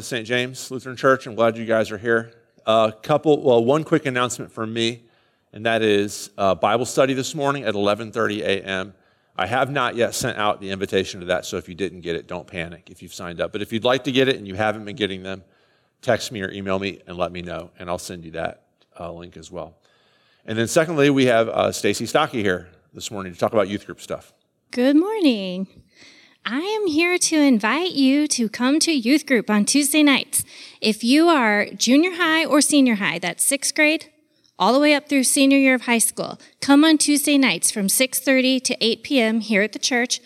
to St. James Lutheran Church. I'm glad you guys are here. A couple, well, one quick announcement from me, and that is uh, Bible study this morning at 11:30 a.m. I have not yet sent out the invitation to that, so if you didn't get it, don't panic if you've signed up. But if you'd like to get it and you haven't been getting them, text me or email me and let me know, and I'll send you that uh, link as well. And then secondly, we have uh, Stacy Stocky here this morning to talk about youth group stuff. Good morning. I am here to invite you to come to youth group on Tuesday nights. If you are junior high or senior high, that's sixth grade, all the way up through senior year of high school, come on Tuesday nights from 6:30 to 8 p.m. here at the church.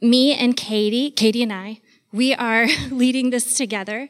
Me and Katie, Katie and I, we are leading this together.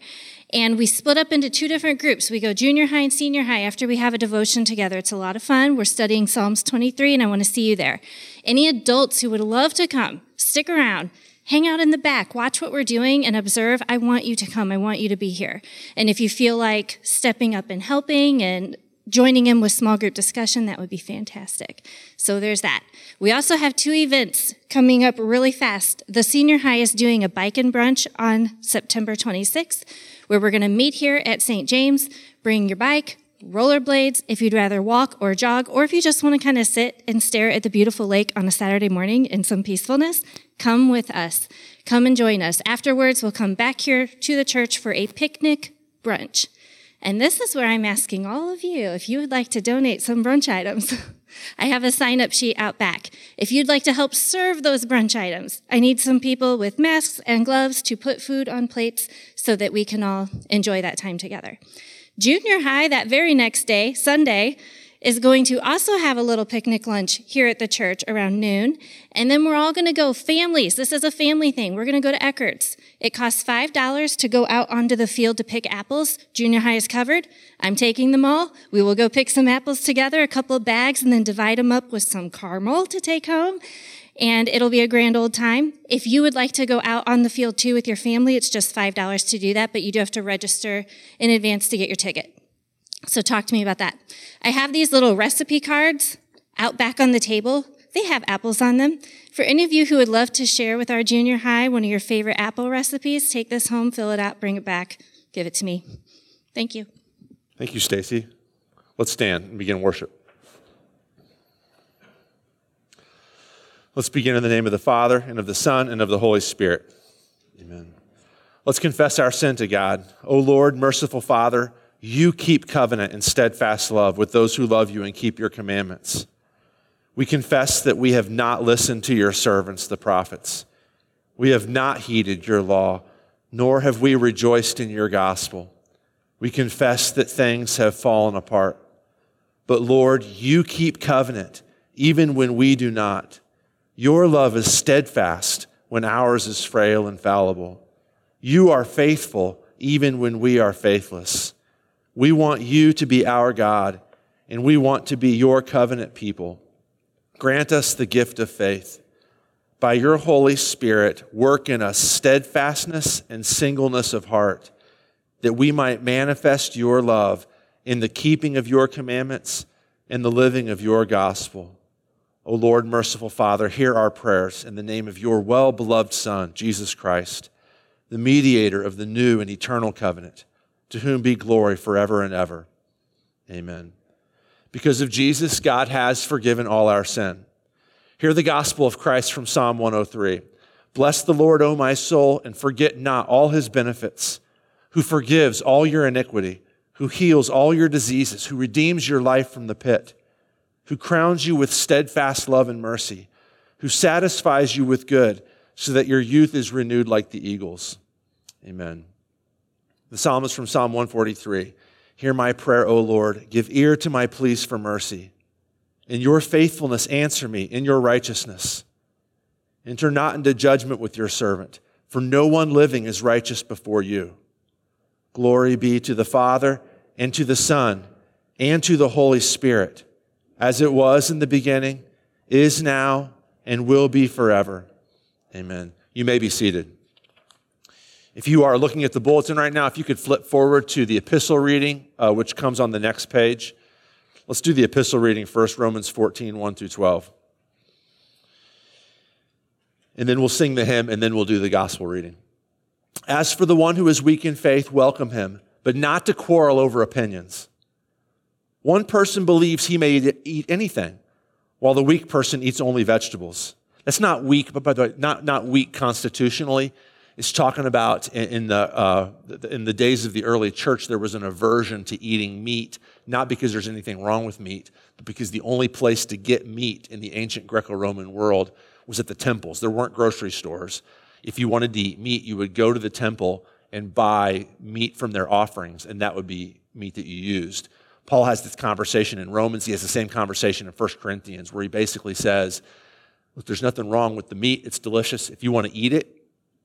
And we split up into two different groups. We go junior high and senior high after we have a devotion together. It's a lot of fun. We're studying Psalms 23, and I want to see you there. Any adults who would love to come, stick around, hang out in the back, watch what we're doing, and observe. I want you to come. I want you to be here. And if you feel like stepping up and helping and joining in with small group discussion, that would be fantastic. So there's that. We also have two events coming up really fast. The senior high is doing a bike and brunch on September 26th, where we're going to meet here at St. James. Bring your bike, rollerblades if you'd rather walk or jog, or if you just want to kind of sit and stare at the beautiful lake on a Saturday morning in some peacefulness, come with us. Come and join us. Afterwards, we'll come back here to the church for a picnic brunch. And this is where I'm asking all of you if you would like to donate some brunch items. I have a sign up sheet out back. If you'd like to help serve those brunch items, I need some people with masks and gloves to put food on plates so that we can all enjoy that time together. Junior high, that very next day, Sunday, is going to also have a little picnic lunch here at the church around noon. And then we're all going to go families. This is a family thing. We're going to go to Eckert's. It costs $5 to go out onto the field to pick apples. Junior high is covered. I'm taking them all. We will go pick some apples together, a couple of bags, and then divide them up with some caramel to take home. And it'll be a grand old time. If you would like to go out on the field too with your family, it's just $5 to do that, but you do have to register in advance to get your ticket. So talk to me about that. I have these little recipe cards out back on the table. They have apples on them. For any of you who would love to share with our junior high one of your favorite apple recipes, take this home, fill it out, bring it back, give it to me. Thank you. Thank you, Stacy. Let's stand and begin worship. Let's begin in the name of the Father, and of the Son, and of the Holy Spirit. Amen. Let's confess our sin to God. O Lord, merciful Father, you keep covenant and steadfast love with those who love you and keep your commandments. We confess that we have not listened to your servants, the prophets. We have not heeded your law, nor have we rejoiced in your gospel. We confess that things have fallen apart. But Lord, you keep covenant even when we do not. Your love is steadfast when ours is frail and fallible. You are faithful even when we are faithless. We want you to be our God, and we want to be your covenant people. Grant us the gift of faith. By your Holy Spirit, work in us steadfastness and singleness of heart, that we might manifest your love in the keeping of your commandments and the living of your gospel. O Lord, merciful Father, hear our prayers in the name of your well beloved Son, Jesus Christ, the mediator of the new and eternal covenant, to whom be glory forever and ever. Amen. Because of Jesus, God has forgiven all our sin. Hear the gospel of Christ from Psalm 103. Bless the Lord, O my soul, and forget not all his benefits, who forgives all your iniquity, who heals all your diseases, who redeems your life from the pit who crowns you with steadfast love and mercy, who satisfies you with good, so that your youth is renewed like the eagles. Amen. The psalmist from Psalm 143 Hear my prayer, O Lord. Give ear to my pleas for mercy. In your faithfulness, answer me in your righteousness. Enter not into judgment with your servant, for no one living is righteous before you. Glory be to the Father, and to the Son, and to the Holy Spirit as it was in the beginning, is now, and will be forever. Amen. You may be seated. If you are looking at the bulletin right now, if you could flip forward to the epistle reading, uh, which comes on the next page. Let's do the epistle reading first, Romans 14, 1 through 12. And then we'll sing the hymn, and then we'll do the gospel reading. As for the one who is weak in faith, welcome him, but not to quarrel over opinions. One person believes he may eat anything, while the weak person eats only vegetables. That's not weak, but by the way, not, not weak constitutionally. It's talking about in, in the, uh, in the days of the early church, there was an aversion to eating meat, not because there's anything wrong with meat, but because the only place to get meat in the ancient Greco Roman world was at the temples. There weren't grocery stores. If you wanted to eat meat, you would go to the temple and buy meat from their offerings, and that would be meat that you used. Paul has this conversation in Romans. He has the same conversation in 1 Corinthians where he basically says, Look, there's nothing wrong with the meat. It's delicious. If you want to eat it,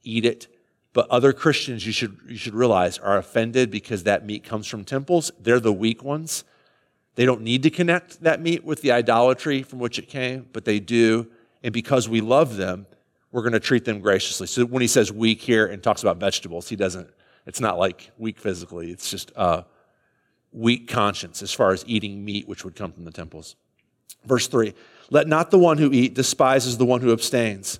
eat it. But other Christians, you should, you should realize, are offended because that meat comes from temples. They're the weak ones. They don't need to connect that meat with the idolatry from which it came, but they do. And because we love them, we're going to treat them graciously. So when he says weak here and talks about vegetables, he doesn't, it's not like weak physically. It's just uh, weak conscience as far as eating meat, which would come from the temples. Verse 3 Let not the one who eat despises the one who abstains,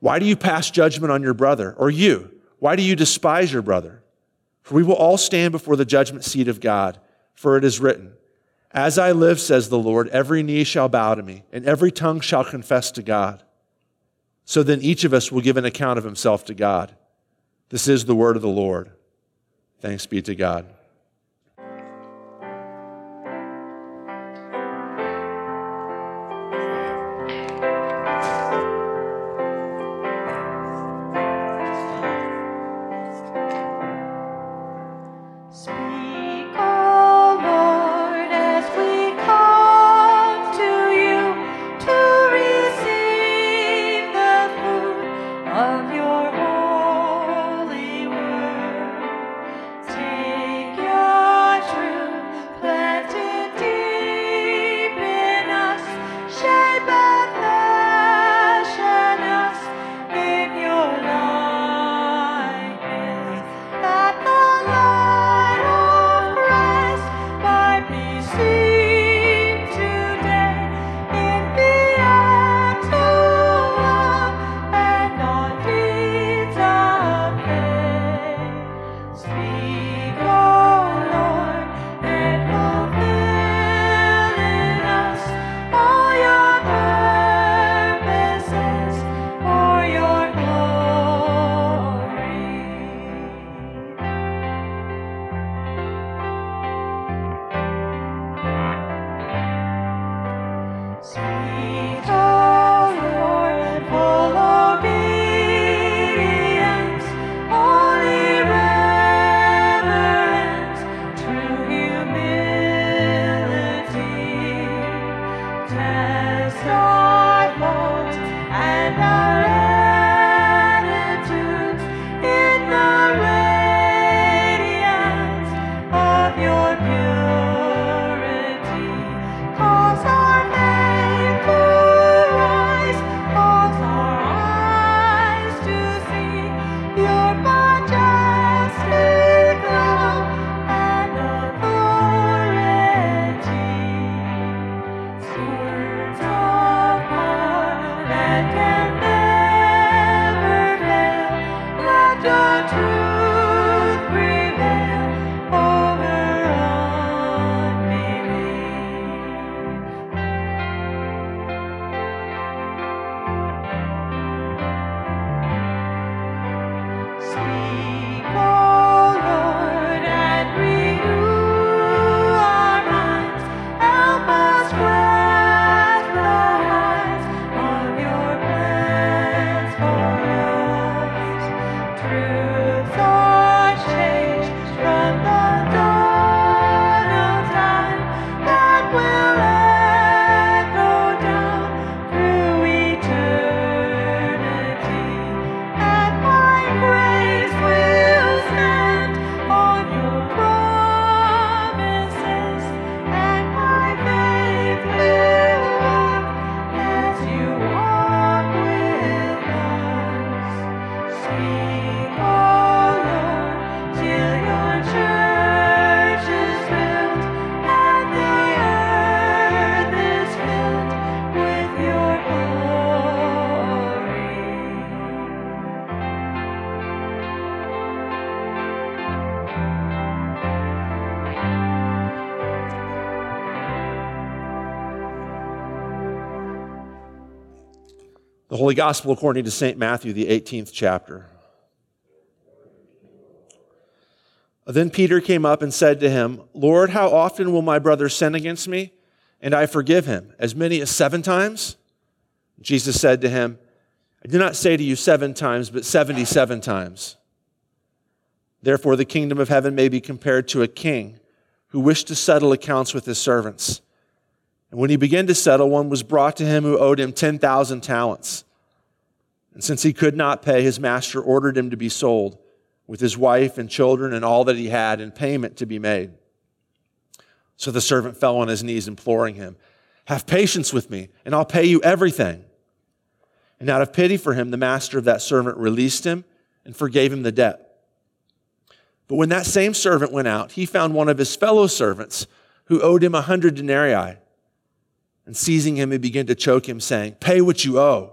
Why do you pass judgment on your brother? Or you, why do you despise your brother? For we will all stand before the judgment seat of God, for it is written, As I live, says the Lord, every knee shall bow to me, and every tongue shall confess to God. So then each of us will give an account of himself to God. This is the word of the Lord. Thanks be to God. Holy Gospel according to St. Matthew, the 18th chapter. Then Peter came up and said to him, Lord, how often will my brother sin against me and I forgive him? As many as seven times? Jesus said to him, I do not say to you seven times, but 77 times. Therefore, the kingdom of heaven may be compared to a king who wished to settle accounts with his servants. And when he began to settle, one was brought to him who owed him 10,000 talents. And since he could not pay, his master ordered him to be sold with his wife and children and all that he had in payment to be made. So the servant fell on his knees, imploring him, Have patience with me, and I'll pay you everything. And out of pity for him, the master of that servant released him and forgave him the debt. But when that same servant went out, he found one of his fellow servants who owed him a hundred denarii. And seizing him, he began to choke him, saying, Pay what you owe.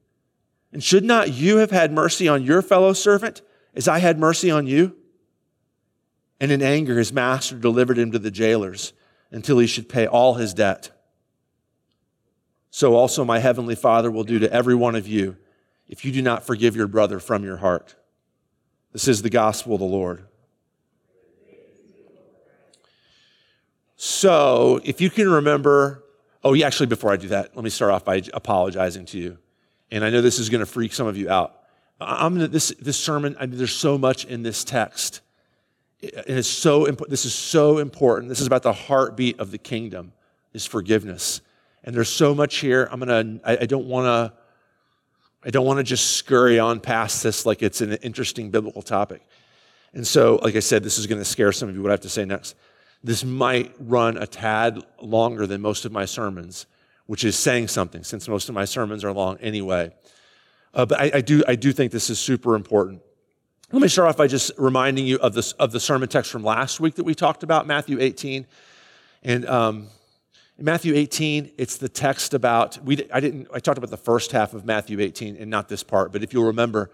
And should not you have had mercy on your fellow servant as I had mercy on you? And in anger, his master delivered him to the jailers until he should pay all his debt. So also my heavenly Father will do to every one of you if you do not forgive your brother from your heart. This is the gospel of the Lord. So, if you can remember, oh, yeah, actually, before I do that, let me start off by apologizing to you. And I know this is going to freak some of you out. I'm gonna, this, this sermon, I mean, there's so much in this text. And it's so important. This is so important. This is about the heartbeat of the kingdom, is forgiveness. And there's so much here. I'm gonna, I, I don't wanna, I don't wanna just scurry on past this like it's an interesting biblical topic. And so, like I said, this is gonna scare some of you what I have to say next. This might run a tad longer than most of my sermons, which is saying something since most of my sermons are long anyway. Uh, but I, I, do, I do think this is super important. Let me start off by just reminding you of, this, of the sermon text from last week that we talked about, Matthew 18. And um, in Matthew 18, it's the text about, we, I, didn't, I talked about the first half of Matthew 18 and not this part, but if you'll remember,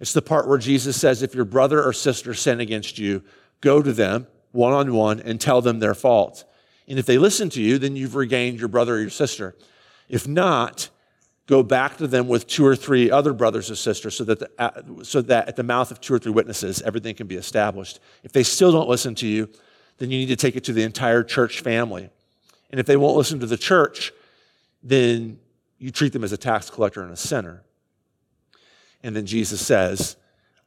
it's the part where Jesus says, if your brother or sister sin against you, go to them one on one and tell them their fault. And if they listen to you, then you've regained your brother or your sister. If not, go back to them with two or three other brothers or sisters so that, the, uh, so that at the mouth of two or three witnesses, everything can be established. If they still don't listen to you, then you need to take it to the entire church family. And if they won't listen to the church, then you treat them as a tax collector and a sinner. And then Jesus says,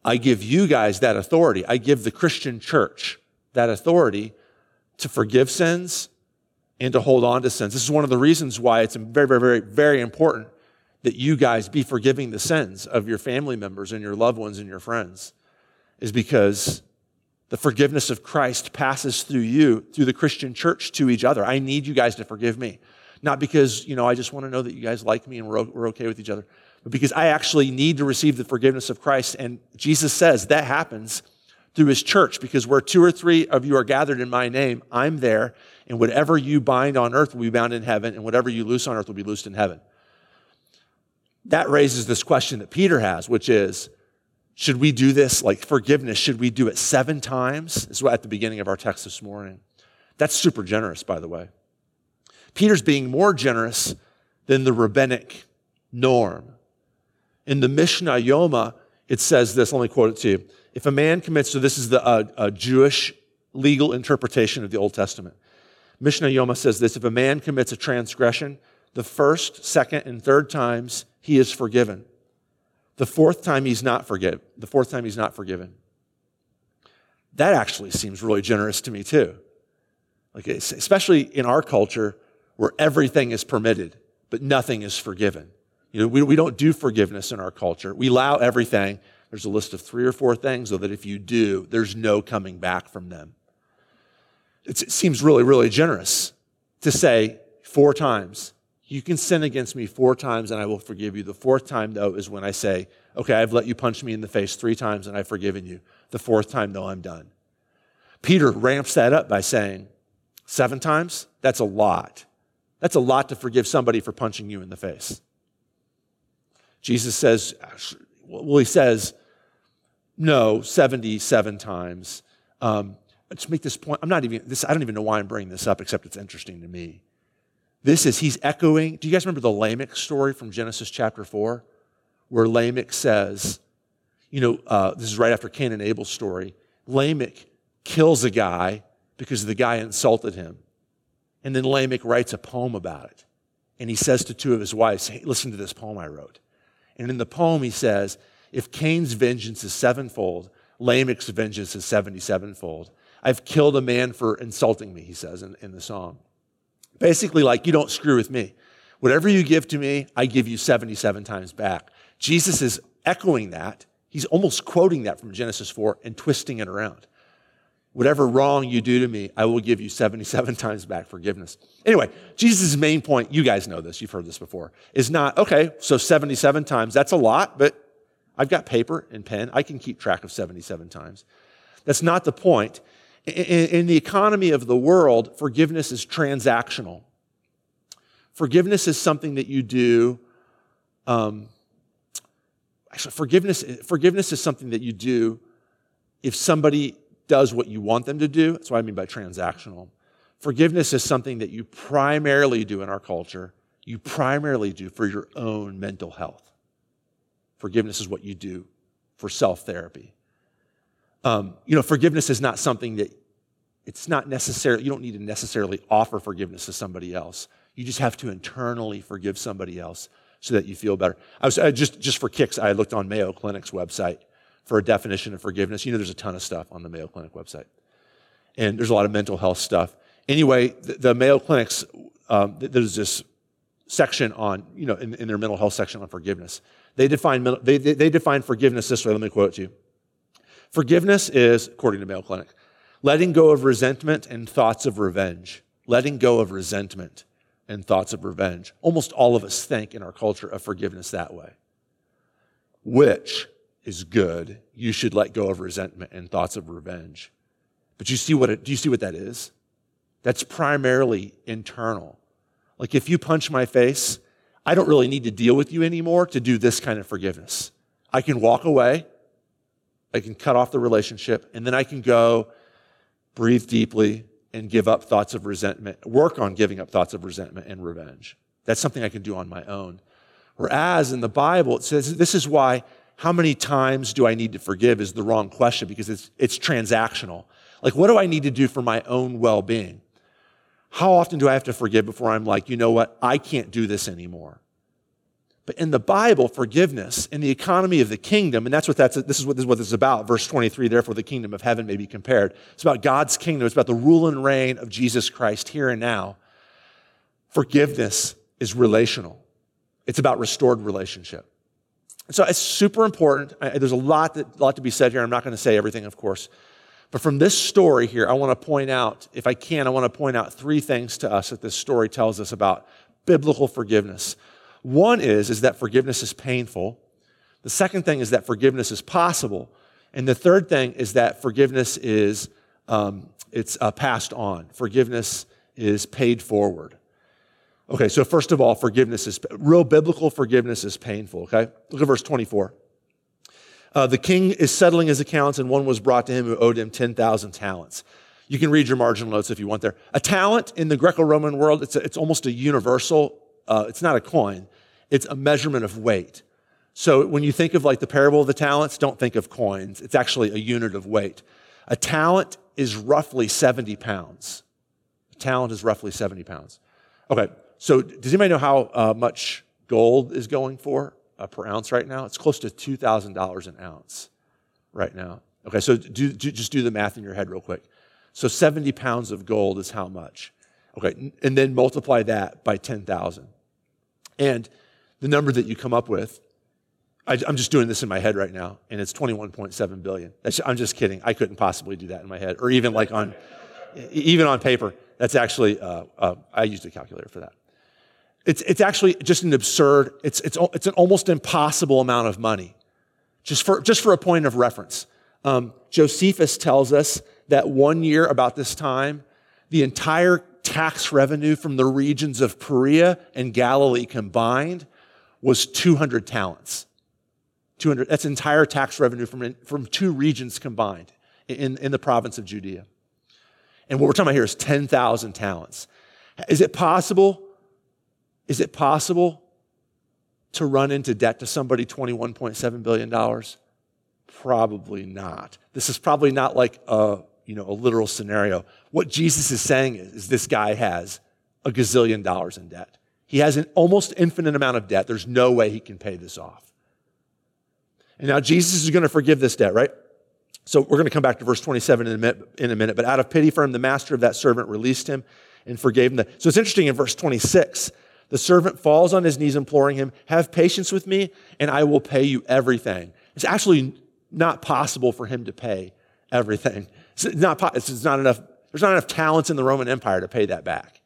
I give you guys that authority. I give the Christian church that authority to forgive sins and to hold on to sins. This is one of the reasons why it's very, very, very, very important that you guys be forgiving the sins of your family members and your loved ones and your friends, is because the forgiveness of Christ passes through you, through the Christian church to each other. I need you guys to forgive me. Not because, you know, I just want to know that you guys like me and we're, we're okay with each other, but because I actually need to receive the forgiveness of Christ. And Jesus says that happens through his church because where two or three of you are gathered in my name, I'm there. And whatever you bind on earth will be bound in heaven, and whatever you loose on earth will be loosed in heaven. That raises this question that Peter has, which is should we do this like forgiveness? Should we do it seven times? This is at the beginning of our text this morning. That's super generous, by the way. Peter's being more generous than the rabbinic norm. In the Mishnah Yoma, it says this, let me quote it to you. If a man commits, so this is the uh, Jewish legal interpretation of the Old Testament. Mishnah Yoma says this if a man commits a transgression, the first, second, and third times he is forgiven. The fourth time he's not forgiven. The fourth time he's not forgiven. That actually seems really generous to me too. Like especially in our culture where everything is permitted, but nothing is forgiven. You know, we, we don't do forgiveness in our culture. We allow everything, there's a list of three or four things, though, that if you do, there's no coming back from them. It's, it seems really, really generous to say four times, you can sin against me four times and I will forgive you. The fourth time, though, is when I say, okay, I've let you punch me in the face three times and I've forgiven you. The fourth time, though, I'm done. Peter ramps that up by saying, seven times? That's a lot. That's a lot to forgive somebody for punching you in the face. Jesus says, well, he says, no, 77 times. Um, just make this point. I'm not even, this, I don't even know why I'm bringing this up, except it's interesting to me. This is, he's echoing. Do you guys remember the Lamech story from Genesis chapter 4? Where Lamech says, you know, uh, this is right after Cain and Abel's story. Lamech kills a guy because the guy insulted him. And then Lamech writes a poem about it. And he says to two of his wives, hey, listen to this poem I wrote. And in the poem, he says, if Cain's vengeance is sevenfold, Lamech's vengeance is 77fold. I've killed a man for insulting me, he says in, in the song. Basically, like, you don't screw with me. Whatever you give to me, I give you 77 times back. Jesus is echoing that. He's almost quoting that from Genesis 4 and twisting it around. Whatever wrong you do to me, I will give you 77 times back forgiveness. Anyway, Jesus' main point, you guys know this, you've heard this before, is not, okay, so 77 times, that's a lot, but I've got paper and pen. I can keep track of 77 times. That's not the point. In, the economy of the world, forgiveness is transactional. Forgiveness is something that you do. Um, actually, forgiveness, forgiveness is something that you do if somebody does what you want them to do. That's what I mean by transactional. Forgiveness is something that you primarily do in our culture. You primarily do for your own mental health. Forgiveness is what you do for self therapy. Um, you know, forgiveness is not something that it's not necessarily, you don't need to necessarily offer forgiveness to somebody else. You just have to internally forgive somebody else so that you feel better. I was I just just for kicks. I looked on Mayo Clinic's website for a definition of forgiveness. You know, there's a ton of stuff on the Mayo Clinic website, and there's a lot of mental health stuff. Anyway, the, the Mayo Clinic's um, there's this section on you know in, in, their mental health section on forgiveness. They define they, they, they define forgiveness this way. Let me quote you. Forgiveness is, according to Mayo Clinic, letting go of resentment and thoughts of revenge. Letting go of resentment and thoughts of revenge. Almost all of us think in our culture of forgiveness that way, which is good. You should let go of resentment and thoughts of revenge. But you see what it, do you see what that is? That's primarily internal. Like if you punch my face, I don't really need to deal with you anymore to do this kind of forgiveness. I can walk away, I can cut off the relationship, and then I can go breathe deeply, and give up thoughts of resentment, work on giving up thoughts of resentment and revenge. That's something I can do on my own. Whereas in the Bible, it says this is why how many times do I need to forgive is the wrong question because it's, it's transactional. Like, what do I need to do for my own well being? How often do I have to forgive before I'm like, you know what, I can't do this anymore? But in the Bible, forgiveness in the economy of the kingdom, and that's what that's, this is what this is what this is about. Verse 23, therefore the kingdom of heaven may be compared. It's about God's kingdom. It's about the rule and reign of Jesus Christ here and now. Forgiveness is relational. It's about restored relationship. And so it's super important. I, there's a lot, that, lot to be said here. I'm not going to say everything, of course. But from this story here, I want to point out, if I can, I want to point out three things to us that this story tells us about biblical forgiveness. One is, is that forgiveness is painful. The second thing is that forgiveness is possible. And the third thing is that forgiveness is um, it's uh, passed on. Forgiveness is paid forward. Okay, so first of all, forgiveness is real biblical forgiveness is painful. Okay, look at verse 24. Uh, the king is settling his accounts, and one was brought to him who owed him 10,000 talents. You can read your marginal notes if you want there. A talent in the Greco Roman world, it's, a, it's almost a universal uh, it's not a coin, it's a measurement of weight. So when you think of like the parable of the talents, don't think of coins. It's actually a unit of weight. A talent is roughly 70 pounds. A talent is roughly 70 pounds. Okay, so does anybody know how uh, much gold is going for uh, per ounce right now? It's close to $2,000 an ounce right now. Okay, so do, do, just do the math in your head real quick. So 70 pounds of gold is how much? Okay, and then multiply that by 10,000. And the number that you come up with, I, am just doing this in my head right now, and it's 21.7 billion. That's, I'm just kidding. I couldn't possibly do that in my head, or even like on, even on paper. That's actually, uh, uh, I used a calculator for that. It's, it's actually just an absurd, it's, it's, it's an almost impossible amount of money, just for, just for a point of reference. Um, Josephus tells us that one year about this time, the entire tax revenue from the regions of Perea and Galilee combined was 200 talents. 200, that's entire tax revenue from, from two regions combined in, in the province of Judea. And what we're talking about here is 10,000 talents. Is it possible? Is it possible to run into debt to somebody $21.7 billion? Probably not. This is probably not like a you know, a literal scenario. What Jesus is saying is, is this guy has a gazillion dollars in debt. He has an almost infinite amount of debt. There's no way he can pay this off. And now Jesus is going to forgive this debt, right? So we're going to come back to verse 27 in a, minute, in a minute. But out of pity for him, the master of that servant released him and forgave him. The, so it's interesting in verse 26. The servant falls on his knees, imploring him, Have patience with me, and I will pay you everything. It's actually not possible for him to pay everything. It's not, it's not enough, there's not enough talents in the Roman Empire to pay that back.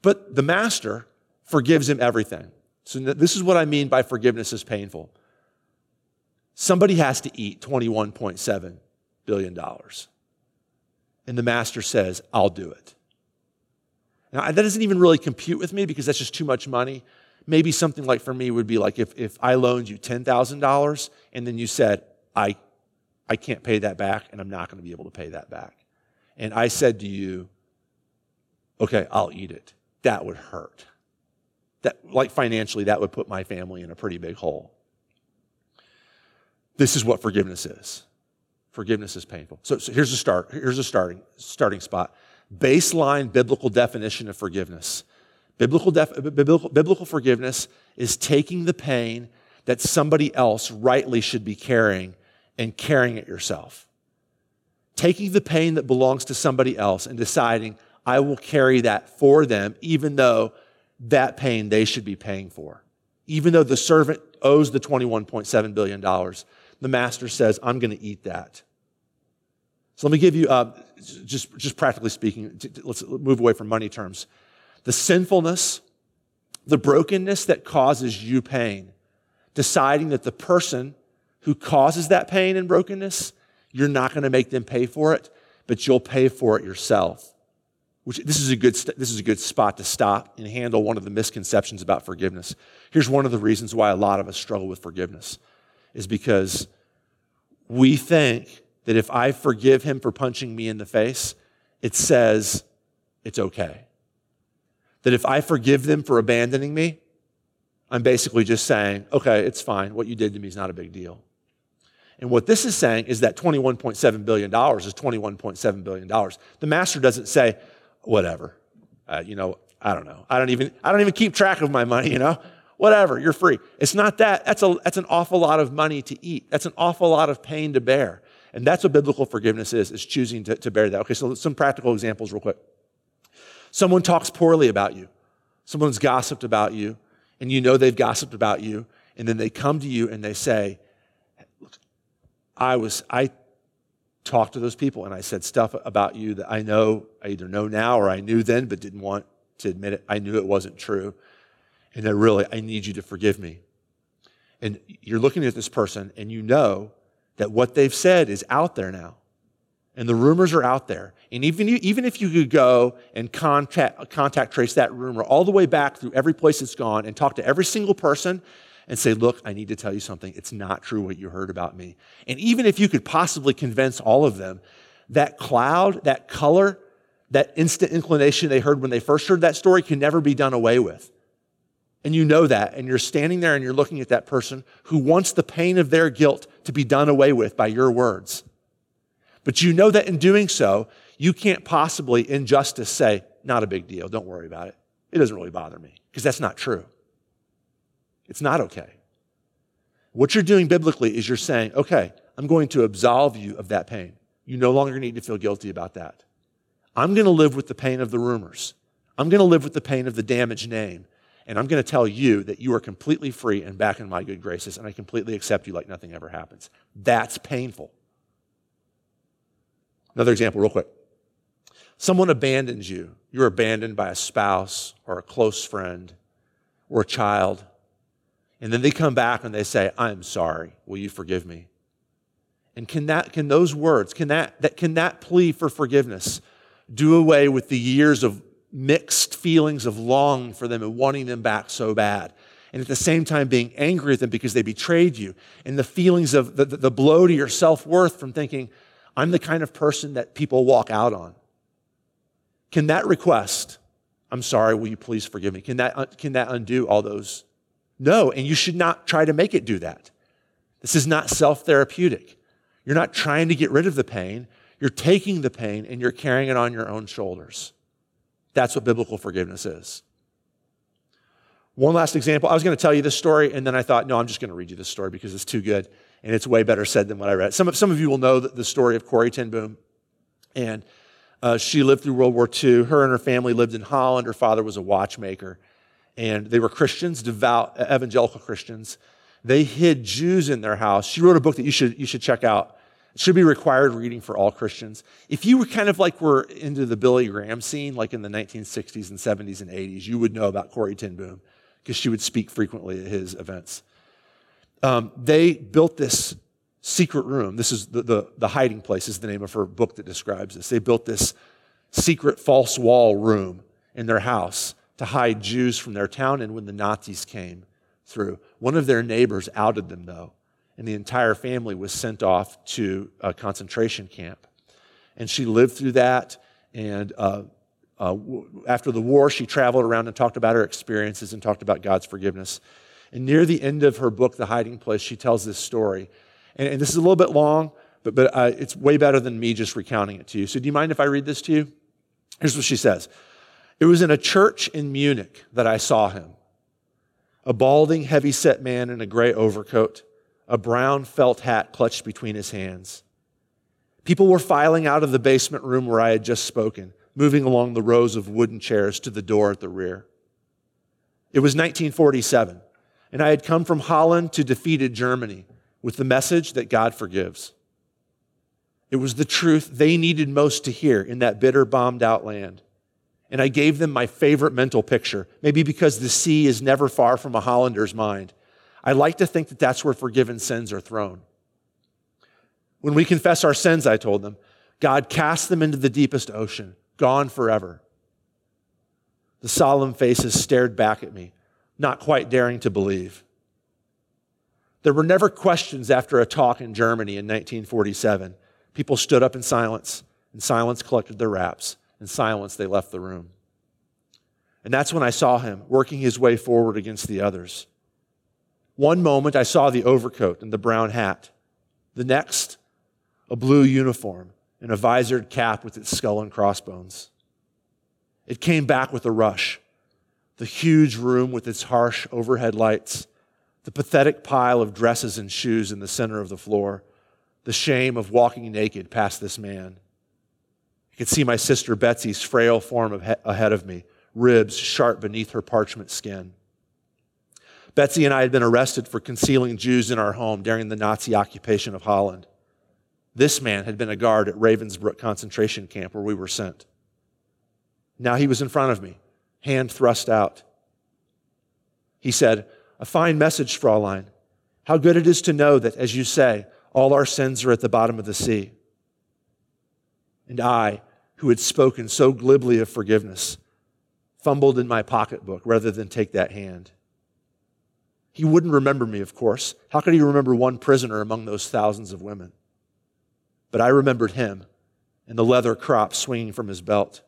But the master forgives him everything. So this is what I mean by forgiveness is painful. Somebody has to eat $21.7 billion. And the master says, I'll do it. Now, that doesn't even really compute with me because that's just too much money. Maybe something like for me would be like if, if I loaned you $10,000 and then you said, I, I can't pay that back and I'm not going to be able to pay that back. And I said to you, okay, I'll eat it. That would hurt. That, like financially, that would put my family in a pretty big hole. This is what forgiveness is. Forgiveness is painful. So, so here's a start. Here's a starting starting spot. Baseline biblical definition of forgiveness. Biblical, def, biblical, biblical forgiveness is taking the pain that somebody else rightly should be carrying and carrying it yourself. Taking the pain that belongs to somebody else and deciding, I will carry that for them, even though that pain they should be paying for. Even though the servant owes the $21.7 billion, the master says, I'm going to eat that. So let me give you, uh, just, just practically speaking, let's move away from money terms. The sinfulness, the brokenness that causes you pain, deciding that the person who causes that pain and brokenness, you're not going to make them pay for it, but you'll pay for it yourself. Which this is a good this is a good spot to stop and handle one of the misconceptions about forgiveness. Here's one of the reasons why a lot of us struggle with forgiveness is because we think that if I forgive him for punching me in the face, it says it's okay. That if I forgive them for abandoning me, I'm basically just saying, okay, it's fine. What you did to me is not a big deal. And what this is saying is that $21.7 billion is $21.7 billion. The master doesn't say, whatever. Uh, you know, I don't know. I don't even, I don't even keep track of my money, you know? whatever, you're free. It's not that. That's, a, that's an awful lot of money to eat. That's an awful lot of pain to bear. And that's what biblical forgiveness is, is choosing to, to bear that. Okay, so some practical examples real quick. Someone talks poorly about you. Someone's gossiped about you, and you know they've gossiped about you, and then they come to you and they say, Look, I was, I talked to those people and I said stuff about you that I know, I either know now or I knew then, but didn't want to admit it. I knew it wasn't true and that really, I need you to forgive me. And you're looking at this person and you know that what they've said is out there now. And the rumors are out there. And even, even if you could go and contact, contact trace that rumor all the way back through every place it's gone and talk to every single person and say, Look, I need to tell you something. It's not true what you heard about me. And even if you could possibly convince all of them, that cloud, that color, that instant inclination they heard when they first heard that story can never be done away with and you know that, and you're standing there and you're looking at that person who wants the pain of their guilt to be done away with by your words. But you know that in doing so, you can't possibly, in justice, say, not a big deal, don't worry about it. It doesn't really bother me, because that's not true. It's not okay. What you're doing biblically is you're saying, okay, I'm going to absolve you of that pain. You no longer need to feel guilty about that. I'm going to live with the pain of the rumors. I'm going to live with the pain of the damaged name. And I'm going to tell you that you are completely free and back in my good graces, and I completely accept you like nothing ever happens. That's painful. Another example, real quick. Someone abandons you. You're abandoned by a spouse or a close friend or a child. And then they come back and they say, I'm sorry. Will you forgive me? And can, that, can those words, can that, that, can that plea for forgiveness do away with the years of mixed feelings of longing for them and wanting them back so bad. And at the same time, being angry at them because they betrayed you. And the feelings of the, the blow to your self worth from thinking, I'm the kind of person that people walk out on. Can that request, I'm sorry, will you please forgive me? Can that, uh, can that undo all those? No, and you should not try to make it do that. This is not self therapeutic. You're not trying to get rid of the pain. You're taking the pain and you're carrying it on your own shoulders. That's what biblical forgiveness is. One last example. I was going to tell you this story, and then I thought, no, I'm just going to read you this story because it's too good, and it's way better said than what I read. Some of, some of you will know the story of Corrie ten Boom, and uh, she lived through World War II. Her and her family lived in Holland. Her father was a watchmaker, and they were Christians, devout evangelical Christians. They hid Jews in their house. She wrote a book that you should, you should check out. It should be required reading for all Christians. If you were kind of like were into the Billy Graham scene, like in the 1960s and 70s and 80s, you would know about Corrie ten Boom because she would speak frequently at his events. Um, they built this secret room. This is the, the, the hiding place, is the name of her book that describes this. They built this secret false wall room in their house to hide Jews from their town and when the Nazis came through. One of their neighbors outed them, though, and the entire family was sent off to a concentration camp. And she lived through that, and uh, uh, after the war, she traveled around and talked about her experiences and talked about God's forgiveness. And near the end of her book, The Hiding Place, she tells this story. And, and this is a little bit long, but, but uh, it's way better than me just recounting it to you. So, do you mind if I read this to you? Here's what she says It was in a church in Munich that I saw him a balding, heavy set man in a gray overcoat, a brown felt hat clutched between his hands. People were filing out of the basement room where I had just spoken moving along the rows of wooden chairs to the door at the rear. It was 1947, and I had come from Holland to defeated Germany with the message that God forgives. It was the truth they needed most to hear in that bitter, bombed out land. And I gave them my favorite mental picture, maybe because the sea is never far from a Hollander's mind. I like to think that that's where forgiven sins are thrown. When we confess our sins, I told them, God casts them into the deepest ocean gone forever. The solemn faces stared back at me, not quite daring to believe. There were never questions after a talk in Germany in 1947. People stood up in silence. In silence, collected their wraps. In silence, they left the room. And that's when I saw him working his way forward against the others. One moment, I saw the overcoat and the brown hat. The next, a blue uniform and a visored cap with its skull and crossbones. It came back with a rush. The huge room with its harsh overhead lights, the pathetic pile of dresses and shoes in the center of the floor, the shame of walking naked past this man. I could see my sister Betsy's frail form ahead of me, ribs sharp beneath her parchment skin. Betsy and I had been arrested for concealing Jews in our home during the Nazi occupation of Holland. This man had been a guard at Ravensbrück concentration camp where we were sent. Now he was in front of me, hand thrust out. He said, A fine message, Fraulein. How good it is to know that, as you say, all our sins are at the bottom of the sea. And I, who had spoken so glibly of forgiveness, fumbled in my pocketbook rather than take that hand. He wouldn't remember me, of course. How could he remember one prisoner among those thousands of women? But I remembered him and the leather crop swinging from his belt.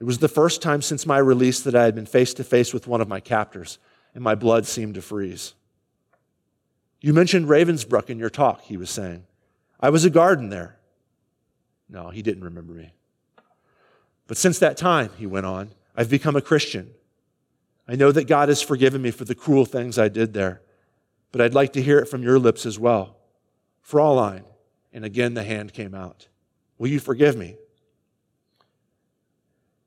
It was the first time since my release that I had been face to face with one of my captors, and my blood seemed to freeze. You mentioned Ravensbrück in your talk, he was saying. I was a guard there. No, he didn't remember me. But since that time, he went on, I've become a Christian. I know that God has forgiven me for the cruel things I did there, but I'd like to hear it from your lips as well. Fraulein, and again the hand came out. Will you forgive me?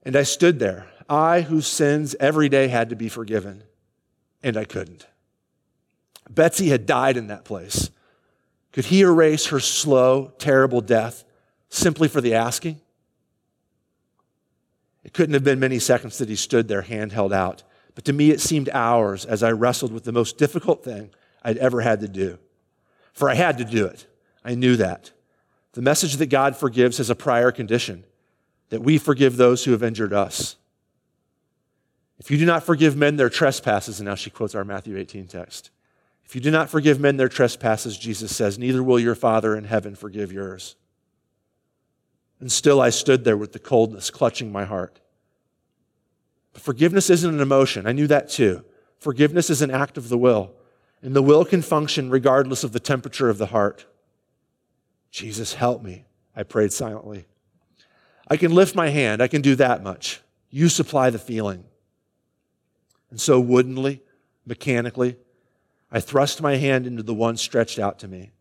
And I stood there, I whose sins every day had to be forgiven, and I couldn't. Betsy had died in that place. Could he erase her slow, terrible death simply for the asking? It couldn't have been many seconds that he stood there, hand held out. But to me, it seemed hours as I wrestled with the most difficult thing I'd ever had to do. For I had to do it. I knew that. The message that God forgives has a prior condition that we forgive those who have injured us. If you do not forgive men their trespasses, and now she quotes our Matthew 18 text. If you do not forgive men their trespasses, Jesus says, neither will your Father in heaven forgive yours. And still I stood there with the coldness clutching my heart. But forgiveness isn't an emotion. I knew that too. Forgiveness is an act of the will, and the will can function regardless of the temperature of the heart. Jesus, help me, I prayed silently. I can lift my hand, I can do that much. You supply the feeling. And so, woodenly, mechanically, I thrust my hand into the one stretched out to me.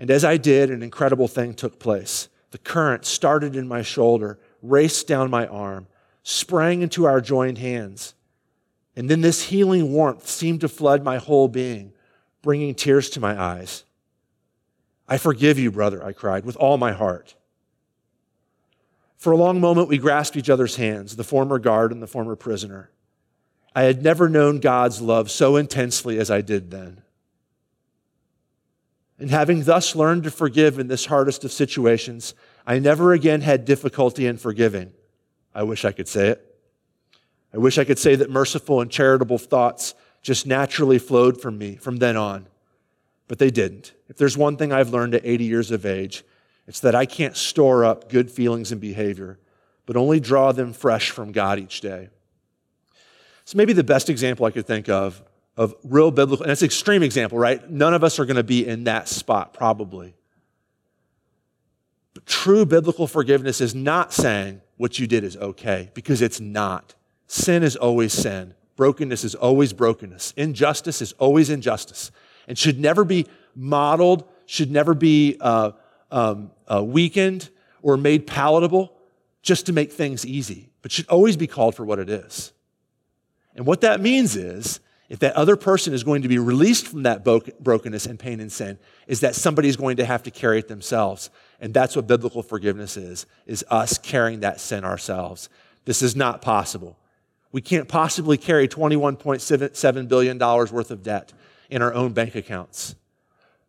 And as I did, an incredible thing took place. The current started in my shoulder, raced down my arm, sprang into our joined hands. And then this healing warmth seemed to flood my whole being, bringing tears to my eyes. I forgive you, brother, I cried, with all my heart. For a long moment, we grasped each other's hands, the former guard and the former prisoner. I had never known God's love so intensely as I did then. And having thus learned to forgive in this hardest of situations, I never again had difficulty in forgiving. I wish I could say it. I wish I could say that merciful and charitable thoughts just naturally flowed from me from then on, but they didn't. If there's one thing I've learned at 80 years of age, it's that I can't store up good feelings and behavior, but only draw them fresh from God each day. So maybe the best example I could think of of real biblical, and it's an extreme example, right? None of us are going to be in that spot, probably. But true biblical forgiveness is not saying what you did is okay, because it's not. Sin is always sin. Brokenness is always brokenness. Injustice is always injustice and should never be modeled, should never be uh, um, uh, weakened or made palatable just to make things easy, but should always be called for what it is. And what that means is, if that other person is going to be released from that brokenness and pain and sin, is that somebody is going to have to carry it themselves. And that's what biblical forgiveness is, is us carrying that sin ourselves. This is not possible. We can't possibly carry $21.7 billion worth of debt in our own bank accounts.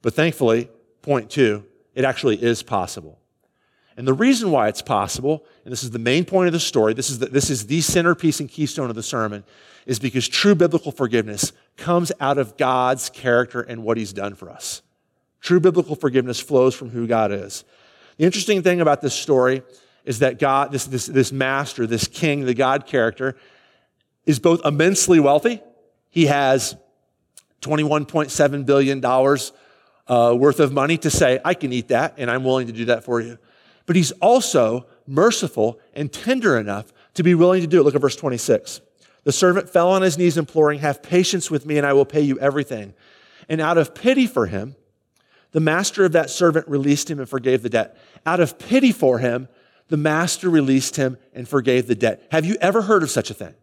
But thankfully, point two, it actually is possible. And the reason why it's possible, and this is the main point of the story, this is the, this is the centerpiece and keystone of the sermon, is because true biblical forgiveness comes out of God's character and what He's done for us. True biblical forgiveness flows from who God is. The interesting thing about this story is that God, this, this, this master, this king, the God character, is both immensely wealthy. He has $21.7 billion uh, worth of money to say, I can eat that, and I'm willing to do that for you. But he's also merciful and tender enough to be willing to do it. Look at verse 26. The servant fell on his knees, imploring, Have patience with me, and I will pay you everything. And out of pity for him, the master of that servant released him and forgave the debt. Out of pity for him, the master released him and forgave the debt. Have you ever heard of such a thing?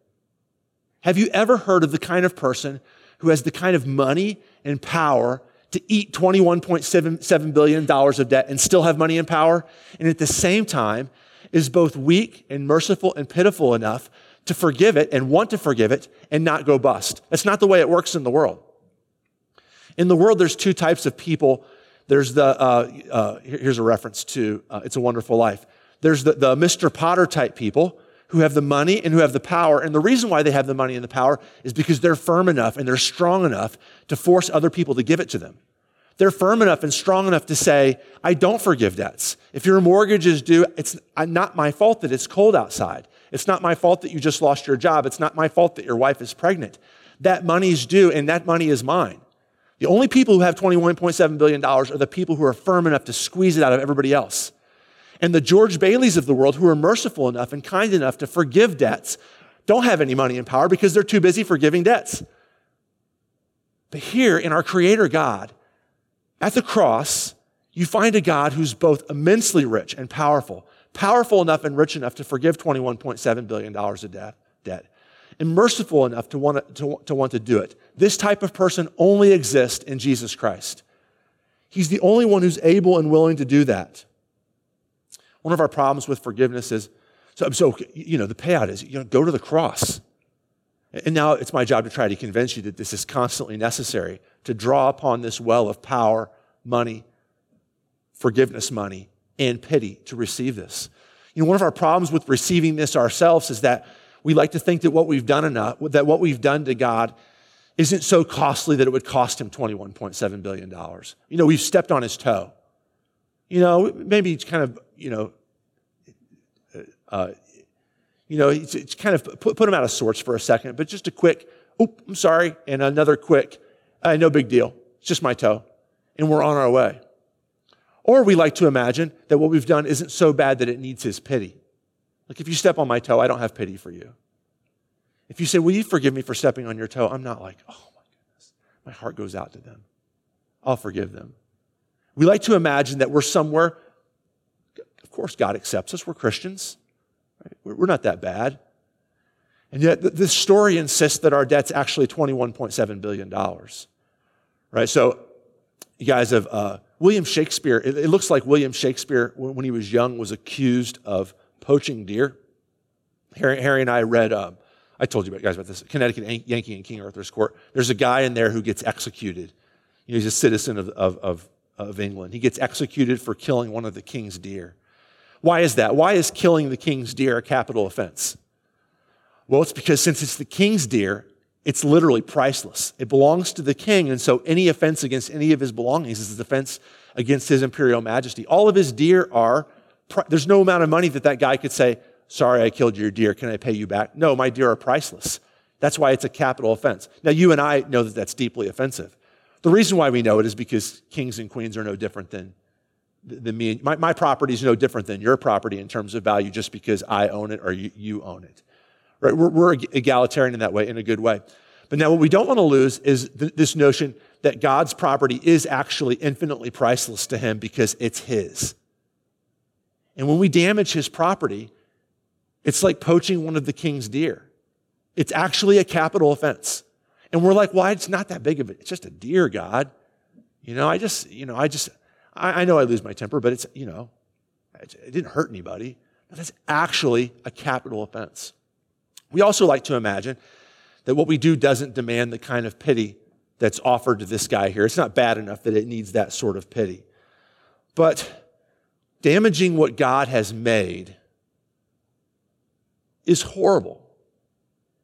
Have you ever heard of the kind of person who has the kind of money and power to eat $21.7 billion of debt and still have money and power, and at the same time is both weak and merciful and pitiful enough to forgive it and want to forgive it and not go bust. That's not the way it works in the world. In the world, there's two types of people. There's the, uh, uh, here's a reference to uh, It's a Wonderful Life. There's the, the Mr. Potter type people who have the money and who have the power. And the reason why they have the money and the power is because they're firm enough and they're strong enough to force other people to give it to them. They're firm enough and strong enough to say, I don't forgive debts. If your mortgage is due, it's not my fault that it's cold outside. It's not my fault that you just lost your job. It's not my fault that your wife is pregnant. That money's due and that money is mine. The only people who have $21.7 billion are the people who are firm enough to squeeze it out of everybody else. And the George Baileys of the world, who are merciful enough and kind enough to forgive debts, don't have any money and power because they're too busy forgiving debts. But here in our Creator God, at the cross, you find a God who's both immensely rich and powerful, powerful enough and rich enough to forgive $21.7 billion of debt, and merciful enough to want to, to want to do it. This type of person only exists in Jesus Christ. He's the only one who's able and willing to do that. One of our problems with forgiveness is so, so you know, the payout is, you know, go to the cross. And now it's my job to try to convince you that this is constantly necessary to draw upon this well of power, money, forgiveness money, and pity to receive this. You know, one of our problems with receiving this ourselves is that we like to think that what we've done enough, that what we've done to God isn't so costly that it would cost him $21.7 billion. You know, we've stepped on his toe. You know, maybe it's kind of, you know, uh, you know, it's, it's, kind of put, put him out of sorts for a second, but just a quick, oh, I'm sorry, and another quick, uh, no big deal. It's just my toe. And we're on our way. Or we like to imagine that what we've done isn't so bad that it needs his pity. Like if you step on my toe, I don't have pity for you. If you say, Will you forgive me for stepping on your toe? I'm not like, Oh my goodness. My heart goes out to them. I'll forgive them. We like to imagine that we're somewhere. Of course, God accepts us. We're Christians. Right? We're not that bad. And yet, this story insists that our debt's actually $21.7 billion. Right? So, you guys have uh, William Shakespeare. It, it, looks like William Shakespeare, when he was young, was accused of poaching deer. Harry, Harry and I read, um, I told you guys about this, Connecticut Yankee and King Arthur's Court. There's a guy in there who gets executed. You know, he's a citizen of, of, of, of England. He gets executed for killing one of the king's deer. Why is that? Why is killing the king's deer a capital offense? Well, it's because since it's the king's deer, it's literally priceless. It belongs to the king, and so any offense against any of his belongings is an offense against his imperial majesty. All of his deer are, there's no amount of money that that guy could say, Sorry, I killed your deer. Can I pay you back? No, my deer are priceless. That's why it's a capital offense. Now, you and I know that that's deeply offensive. The reason why we know it is because kings and queens are no different than, than me. My, my property is no different than your property in terms of value just because I own it or you, you own it. Right? We're, we're, egalitarian in that way, in a good way. But now, what we don't want to lose is th- this notion that God's property is actually infinitely priceless to him because it's his. And when we damage his property, it's like poaching one of the king's deer. It's actually a capital offense. And we're like, why? It's not that big of it. It's just a deer, God. You know, I just, you know, I just, I, I know I lose my temper, but it's, you know, it, it didn't hurt anybody. But that's actually a capital offense. We also like to imagine that what we do doesn't demand the kind of pity that's offered to this guy here. It's not bad enough that it needs that sort of pity. But damaging what God has made is horrible,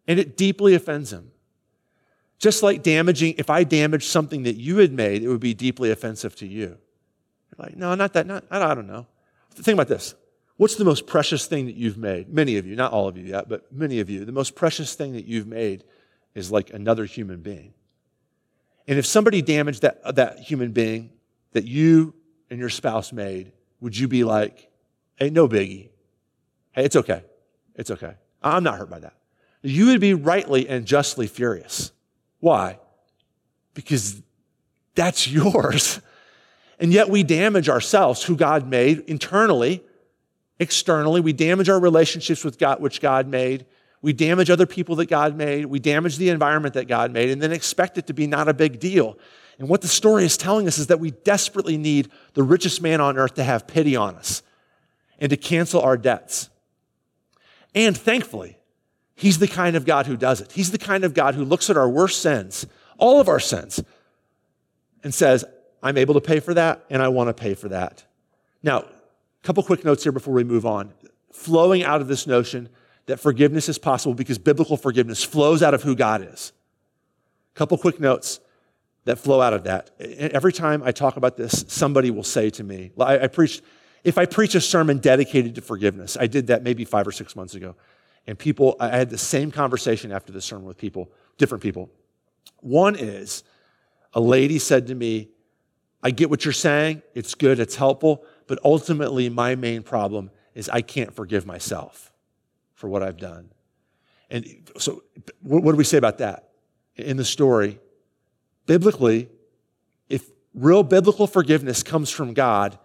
and it deeply offends him. Just like damaging, if I damaged something that you had made, it would be deeply offensive to you. You're like, no, not that, not, I don't know. Think about this. What's the most precious thing that you've made? Many of you, not all of you yet, but many of you. The most precious thing that you've made is like another human being. And if somebody damaged that, that human being that you and your spouse made, would you be like, hey, no biggie? Hey, it's okay. It's okay. I'm not hurt by that. You would be rightly and justly furious. Why? Because that's yours. And yet we damage ourselves, who God made internally, externally. We damage our relationships with God, which God made. We damage other people that God made. We damage the environment that God made and then expect it to be not a big deal. And what the story is telling us is that we desperately need the richest man on earth to have pity on us and to cancel our debts. And thankfully, He's the kind of God who does it. He's the kind of God who looks at our worst sins, all of our sins, and says, I'm able to pay for that, and I want to pay for that. Now, a couple quick notes here before we move on. Flowing out of this notion that forgiveness is possible because biblical forgiveness flows out of who God is. A couple quick notes that flow out of that. Every time I talk about this, somebody will say to me, I, preached, if I preach a sermon dedicated to forgiveness, I did that maybe five or six months ago. And people, I had the same conversation after the sermon with people, different people. One is a lady said to me, I get what you're saying. It's good. It's helpful. But ultimately, my main problem is I can't forgive myself for what I've done. And so, what, do we say about that? In the story, biblically, if real biblical forgiveness comes from God,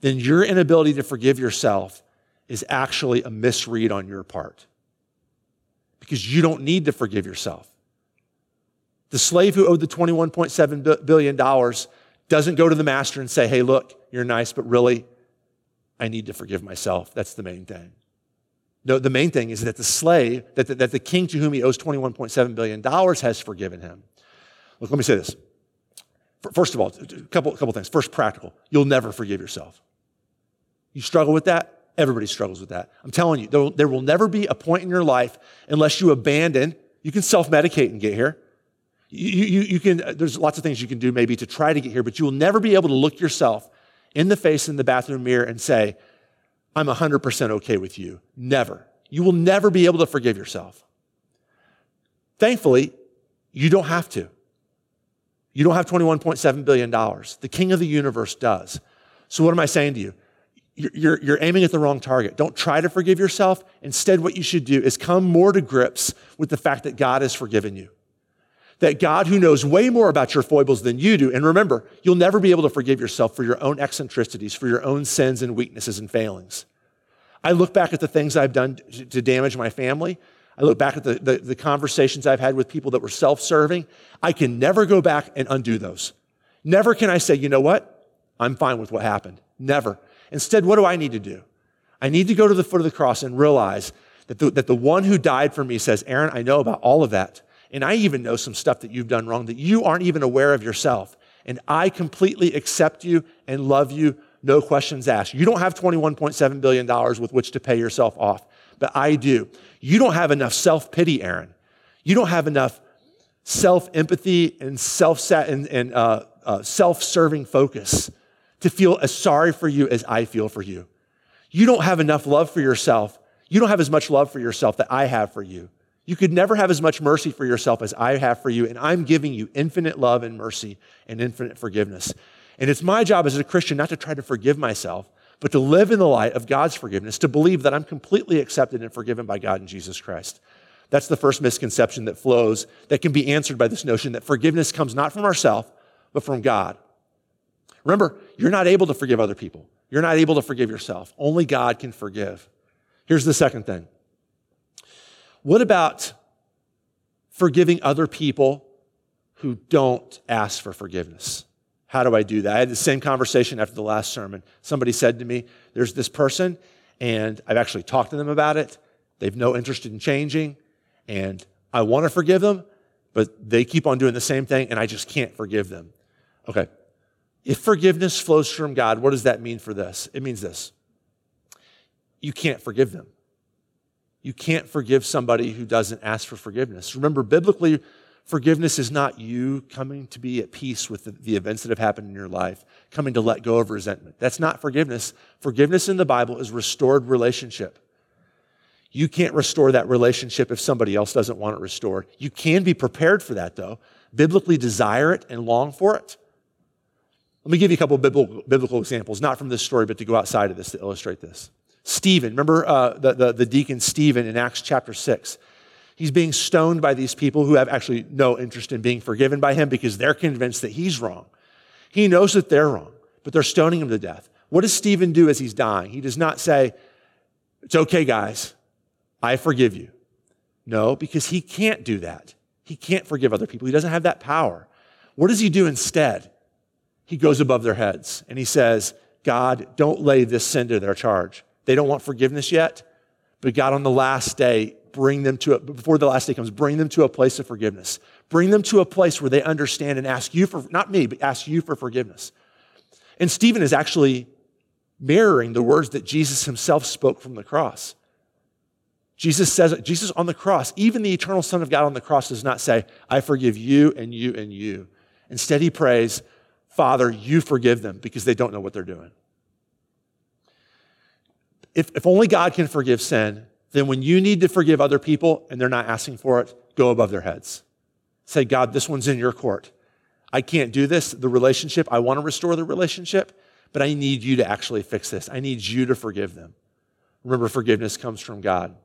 then your inability to forgive yourself is actually a misread on your part because you don't need to forgive yourself. The slave who owed the $21.7 billion doesn't go to the master and say, hey, look, you're nice, but really, I need to forgive myself. That's the main thing. No, the main thing is that the slave, that the, that the king to whom he owes $21.7 billion has forgiven him. Look, let me say this. First of all, a couple, couple things. First, practical. You'll never forgive yourself. You struggle with that? Everybody struggles with that. I'm telling you, there will, never be a point in your life unless you abandon, you can self medicate and get here. You, you, you can, there's lots of things you can do maybe to try to get here, but you will never be able to look yourself in the face in the bathroom mirror and say, I'm 100% okay with you. Never. You will never be able to forgive yourself. Thankfully, you don't have to. You don't have $21.7 billion. The king of the universe does. So, what am I saying to you? You're, you're, aiming at the wrong target. Don't try to forgive yourself. Instead, what you should do is come more to grips with the fact that God has forgiven you. That God, who knows way more about your foibles than you do, and remember, you'll never be able to forgive yourself for your own eccentricities, for your own sins and weaknesses and failings. I look back at the things I've done to damage my family. I look back at the, the, the conversations I've had with people that were self serving. I can never go back and undo those. Never can I say, you know what? I'm fine with what happened. Never. Instead, what do I need to do? I need to go to the foot of the cross and realize that the, that the one who died for me says, Aaron, I know about all of that. And I even know some stuff that you've done wrong that you aren't even aware of yourself. And I completely accept you and love you, no questions asked. You don't have $21.7 billion with which to pay yourself off, but I do. You don't have enough self pity, Aaron. You don't have enough self empathy and self and, and uh, uh, self serving focus to feel as sorry for you as I feel for you. You don't have enough love for yourself. You don't have as much love for yourself that I have for you. You could never have as much mercy for yourself as I have for you, and I'm giving you infinite love and mercy and infinite forgiveness. And it's my job as a Christian not to try to forgive myself, but to live in the light of God's forgiveness, to believe that I'm completely accepted and forgiven by God in Jesus Christ. That's the first misconception that flows that can be answered by this notion that forgiveness comes not from ourselves, but from God. Remember, you're not able to forgive other people. You're not able to forgive yourself. Only God can forgive. Here's the second thing. What about forgiving other people who don't ask for forgiveness? How do I do that? I had the same conversation after the last sermon. Somebody said to me, There's this person, and I've actually talked to them about it. They've no interest in changing, and I want to forgive them, but they keep on doing the same thing, and I just can't forgive them. Okay, if forgiveness flows from God, what does that mean for this? It means this you can't forgive them. You can't forgive somebody who doesn't ask for forgiveness. Remember, biblically, forgiveness is not you coming to be at peace with the, the, events that have happened in your life, coming to let go of resentment. That's not forgiveness. Forgiveness in the Bible is restored relationship. You can't restore that relationship if somebody else doesn't want it restored. You can be prepared for that, though. Biblically desire it and long for it. Let me give you a couple biblical, biblical examples, not from this story, but to go outside of this to illustrate this. Stephen, remember uh, the, the, the deacon Stephen in Acts chapter 6? He's being stoned by these people who have actually no interest in being forgiven by him because they're convinced that he's wrong. He knows that they're wrong, but they're stoning him to death. What does Stephen do as he's dying? He does not say, It's okay, guys, I forgive you. No, because he can't do that. He can't forgive other people. He doesn't have that power. What does he do instead? He goes above their heads and he says, God, don't lay this sin to their charge. They don't want forgiveness yet, but God, on the last day, bring them to, a, before the last day comes, bring them to a place of forgiveness. Bring them to a place where they understand and ask you for, not me, but ask you for forgiveness. And Stephen is actually mirroring the words that Jesus himself spoke from the cross. Jesus says, Jesus on the cross, even the eternal Son of God on the cross does not say, I forgive you and you and you. Instead, he prays, Father, you forgive them because they don't know what they're doing. If, if only God can forgive sin, then when you need to forgive other people and they're not asking for it, go above their heads. Say, God, this one's in your court. I can't do this. The relationship, I want to restore the relationship, but I need you to actually fix this. I need you to forgive them. Remember, forgiveness comes from God.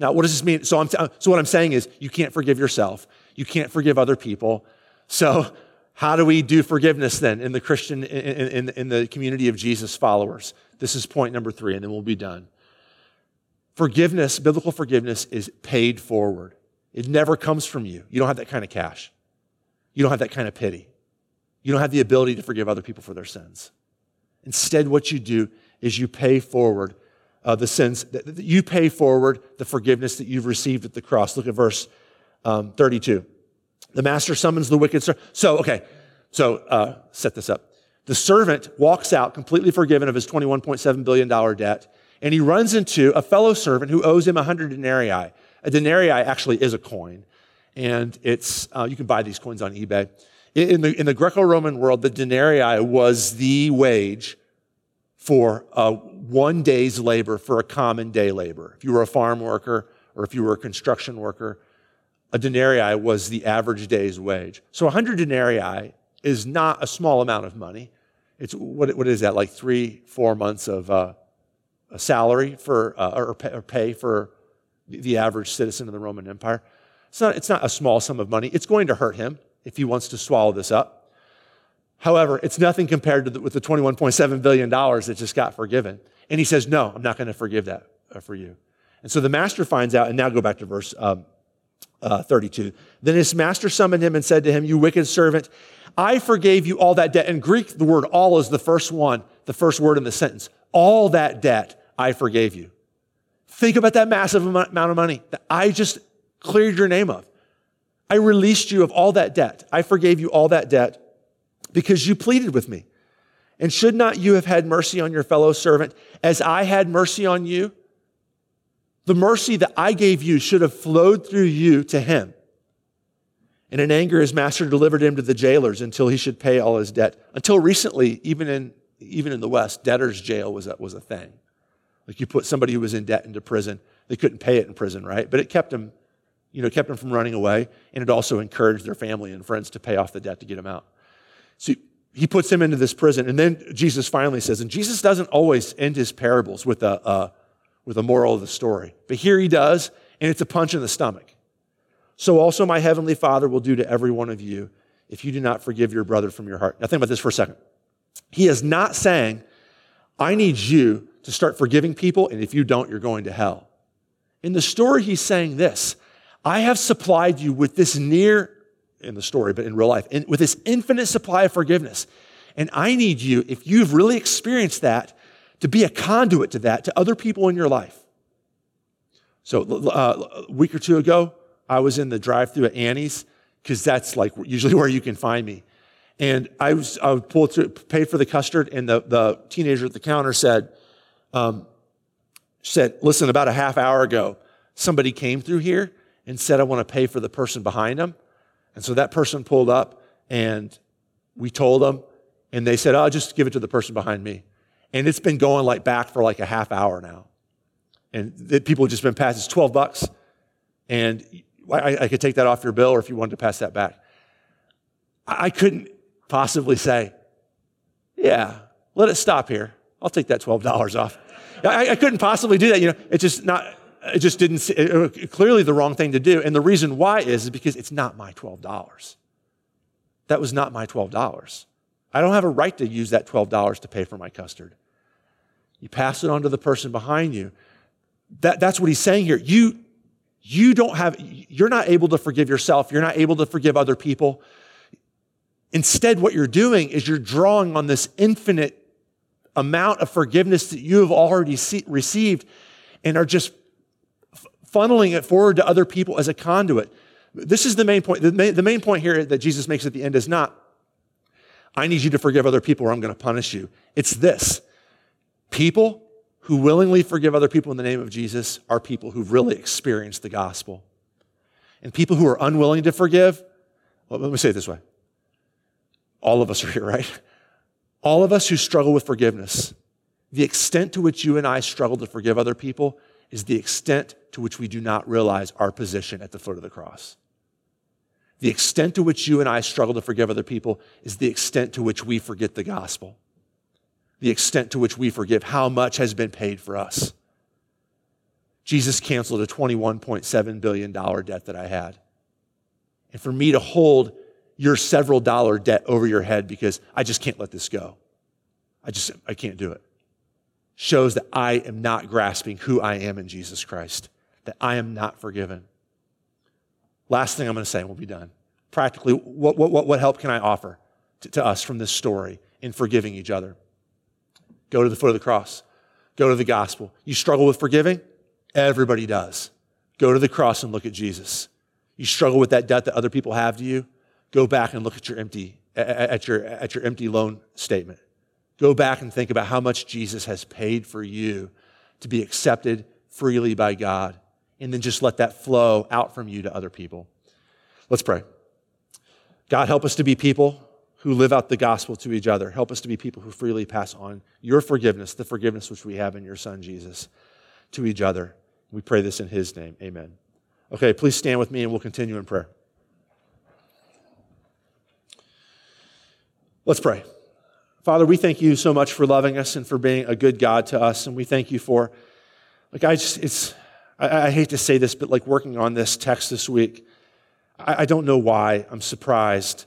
Now, what does this mean? So, I'm, so what I'm saying is, you can't forgive yourself. You can't forgive other people. So how do we do forgiveness then in the Christian, in, in, in, the community of Jesus followers? This is point number three, and then we'll be done. Forgiveness, biblical forgiveness, is paid forward. It never comes from you. You don't have that kind of cash. You don't have that kind of pity. You don't have the ability to forgive other people for their sins. Instead, what you do is you pay forward uh, the sins, that you pay forward the forgiveness that you've received at the cross. Look at verse um, 32. The master summons the wicked servant. So, okay, so uh, set this up. The servant walks out completely forgiven of his $21.7 billion debt, and he runs into a fellow servant who owes him 100 denarii. A denarii actually is a coin, and it's, uh, you can buy these coins on eBay. In the, in the Greco Roman world, the denarii was the wage for uh, one day's labor for a common day labor. If you were a farm worker or if you were a construction worker, a denarii was the average day's wage. So 100 denarii is not a small amount of money. It's what, what is that, like three, four months of uh, a salary for, uh, or, pay, or pay for the average citizen of the Roman Empire. It's not, it's not a small sum of money. It's going to hurt him if he wants to swallow this up. However, it's nothing compared to the, with the $21.7 billion that just got forgiven. And he says, No, I'm not going to forgive that uh, for you. And so the master finds out, and now go back to verse um, uh, 32. Then his master summoned him and said to him, You wicked servant, I forgave you all that debt. In Greek, the word all is the first one, the first word in the sentence. All that debt I forgave you. Think about that massive amount of money that I just cleared your name of. I released you of all that debt. I forgave you all that debt because you pleaded with me. And should not you have had mercy on your fellow servant as I had mercy on you? The mercy that I gave you should have flowed through you to him. And in anger, his master delivered him to the jailers until he should pay all his debt. Until recently, even in, even in the West, debtor's jail was a, was a thing. Like you put somebody who was in debt into prison. They couldn't pay it in prison, right? But it kept them, you know, kept them from running away. And it also encouraged their family and friends to pay off the debt to get him out. So he puts him into this prison. And then Jesus finally says, and Jesus doesn't always end his parables with a, uh, with a moral of the story. But here he does, and it's a punch in the stomach. So also my heavenly Father will do to every one of you if you do not forgive your brother from your heart. Now think about this for a second. He is not saying, I need you to start forgiving people, and if you don't, you're going to hell. In the story, he's saying this I have supplied you with this near, in the story, but in real life, in, with this infinite supply of forgiveness. And I need you, if you've really experienced that, to be a conduit to that to other people in your life. So uh, a week or two ago, I was in the drive-through at Annie's because that's like usually where you can find me. And I was I would pull through, pay for the custard, and the, the teenager at the counter said, um, said, listen, about a half hour ago, somebody came through here and said, I want to pay for the person behind them. And so that person pulled up and we told them, and they said, I'll just give it to the person behind me. And it's been going like back for like a half hour now. And the people have just been passed. It's 12 bucks. And I, I, could take that off your bill or if you wanted to pass that back. I, I couldn't possibly say, yeah, let it stop here. I'll take that $12 off. I, I couldn't possibly do that. You know, it's just not, it just didn't, it, it, clearly the wrong thing to do. And the reason why is, is because it's not my $12. That was not my $12. I don't have a right to use that $12 to pay for my custard. You pass it on to the person behind you. That, that's what he's saying here. You, you don't have, you're not able to forgive yourself. You're not able to forgive other people. Instead, what you're doing is you're drawing on this infinite amount of forgiveness that you have already see, received and are just funneling it forward to other people as a conduit. This is the main point. The main, the main point here that Jesus makes at the end is not, I need you to forgive other people or I'm going to punish you. It's this people who willingly forgive other people in the name of Jesus are people who've really experienced the gospel. And people who are unwilling to forgive, well, let me say it this way. All of us are here, right? All of us who struggle with forgiveness, the extent to which you and I struggle to forgive other people is the extent to which we do not realize our position at the foot of the cross. The extent to which you and I struggle to forgive other people is the extent to which we forget the gospel. The extent to which we forgive how much has been paid for us. Jesus canceled a $21.7 billion debt that I had. And for me to hold your several dollar debt over your head because I just can't let this go. I just, I can't do it. Shows that I am not grasping who I am in Jesus Christ, that I am not forgiven. Last thing I'm going to say, we'll be done. Practically, what, what, what help can I offer to, to us from this story in forgiving each other? Go to the foot of the cross. Go to the gospel. You struggle with forgiving? Everybody does. Go to the cross and look at Jesus. You struggle with that debt that other people have to you? Go back and look at your empty, at your, at your empty loan statement. Go back and think about how much Jesus has paid for you to be accepted freely by God and then just let that flow out from you to other people. Let's pray. God, help us to be people who live out the gospel to each other. Help us to be people who freely pass on your forgiveness, the forgiveness which we have in your Son, Jesus, to each other. We pray this in his name. Amen. Okay, please stand with me and we'll continue in prayer. Let's pray. Father, we thank you so much for loving us and for being a good God to us. And we thank you for, like, I just, it's, I, I hate to say this, but like working on this text this week, I, I don't know why I'm surprised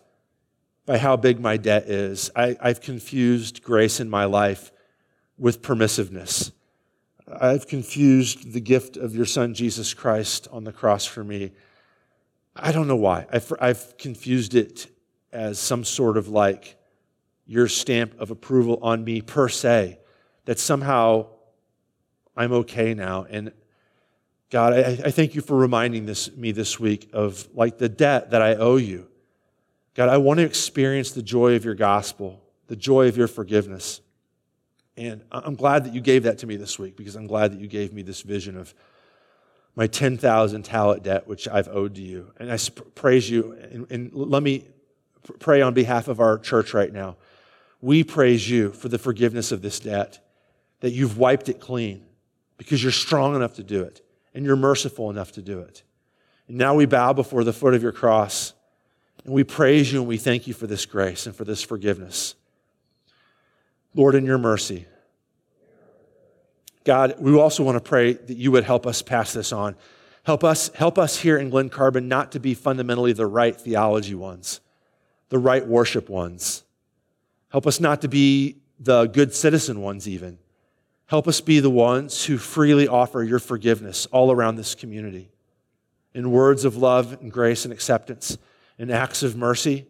by how big my debt is. I, I've confused grace in my life with permissiveness. I've confused the gift of your son, Jesus Christ, on the cross for me. I don't know why. I've, I've confused it as some sort of like, your stamp of approval on me per se, that somehow I'm okay now. And God, I, I thank you for reminding this, me this week of like the debt that I owe you. God, I want to experience the joy of your gospel, the joy of your forgiveness. And I'm glad that you gave that to me this week because I'm glad that you gave me this vision of my 10,000 talent debt, which I've owed to you. And I praise you. And, and let me pray on behalf of our church right now we praise you for the forgiveness of this debt, that you've wiped it clean because you're strong enough to do it and you're merciful enough to do it. And now we bow before the foot of your cross and we praise you and we thank you for this grace and for this forgiveness. Lord, in your mercy, God, we also want to pray that you would help us pass this on. Help us, help us here in Glen Carbon not to be fundamentally the right theology ones, the right worship ones Help us not to be the good citizen ones, even. Help us be the ones who freely offer your forgiveness all around this community in words of love and grace and acceptance, in acts of mercy,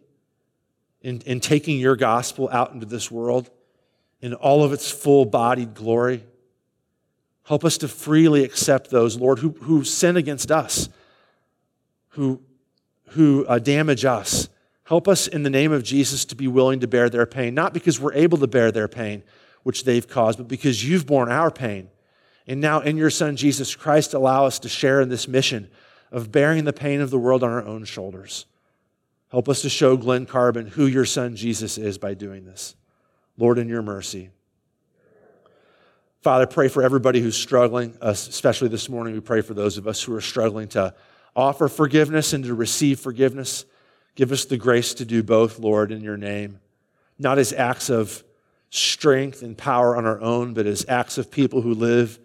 in, in taking your gospel out into this world in all of its full bodied glory. Help us to freely accept those, Lord, who, who sin against us, who, who uh, damage us, Help us in the name of Jesus to be willing to bear their pain, not because we're able to bear their pain, which they've caused, but because you've borne our pain. And now, in your Son, Jesus Christ, allow us to share in this mission of bearing the pain of the world on our own shoulders. Help us to show Glen Carbon who your Son, Jesus, is by doing this. Lord, in your mercy. Father, pray for everybody who's struggling, especially this morning. We pray for those of us who are struggling to offer forgiveness and to receive forgiveness. Give us the grace to do both, Lord, in your name, not as acts of strength and power on our own, but as acts of people who live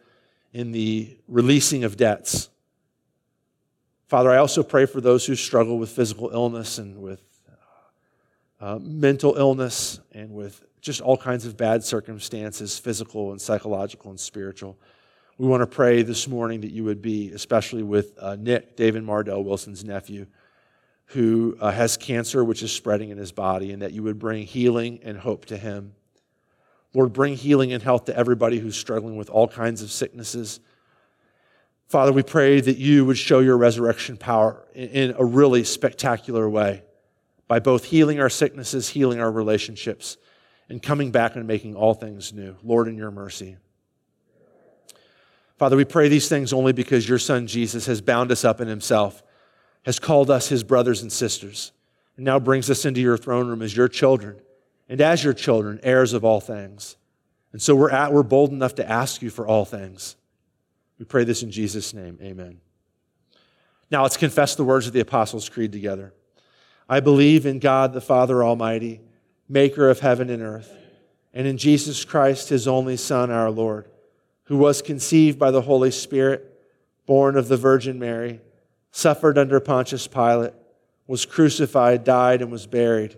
in the releasing of debts. Father, I also pray for those who struggle with physical illness and with uh, mental illness and with just all kinds of bad circumstances, physical and psychological and spiritual. We want to pray this morning that you would be, especially with uh, Nick, David Mardell Wilson's nephew who uh, has cancer which is spreading in his body, and that you would bring healing and hope to him. Lord, bring healing and health to everybody who's struggling with all kinds of sicknesses. Father, we pray that you would show your resurrection power in, a really spectacular way by both healing our sicknesses, healing our relationships, and coming back and making all things new. Lord, in your mercy. Father, we pray these things only because your Son Jesus has bound us up in himself has called us his brothers and sisters, and now brings us into your throne room as your children, and as your children, heirs of all things. And so we're, at, we're bold enough to ask you for all things. We pray this in Jesus' name. Amen. Now let's confess the words of the Apostles' Creed together. I believe in God the Father Almighty, maker of heaven and earth, and in Jesus Christ, his only Son, our Lord, who was conceived by the Holy Spirit, born of the Virgin Mary suffered under Pontius Pilate, was crucified, died, and was buried.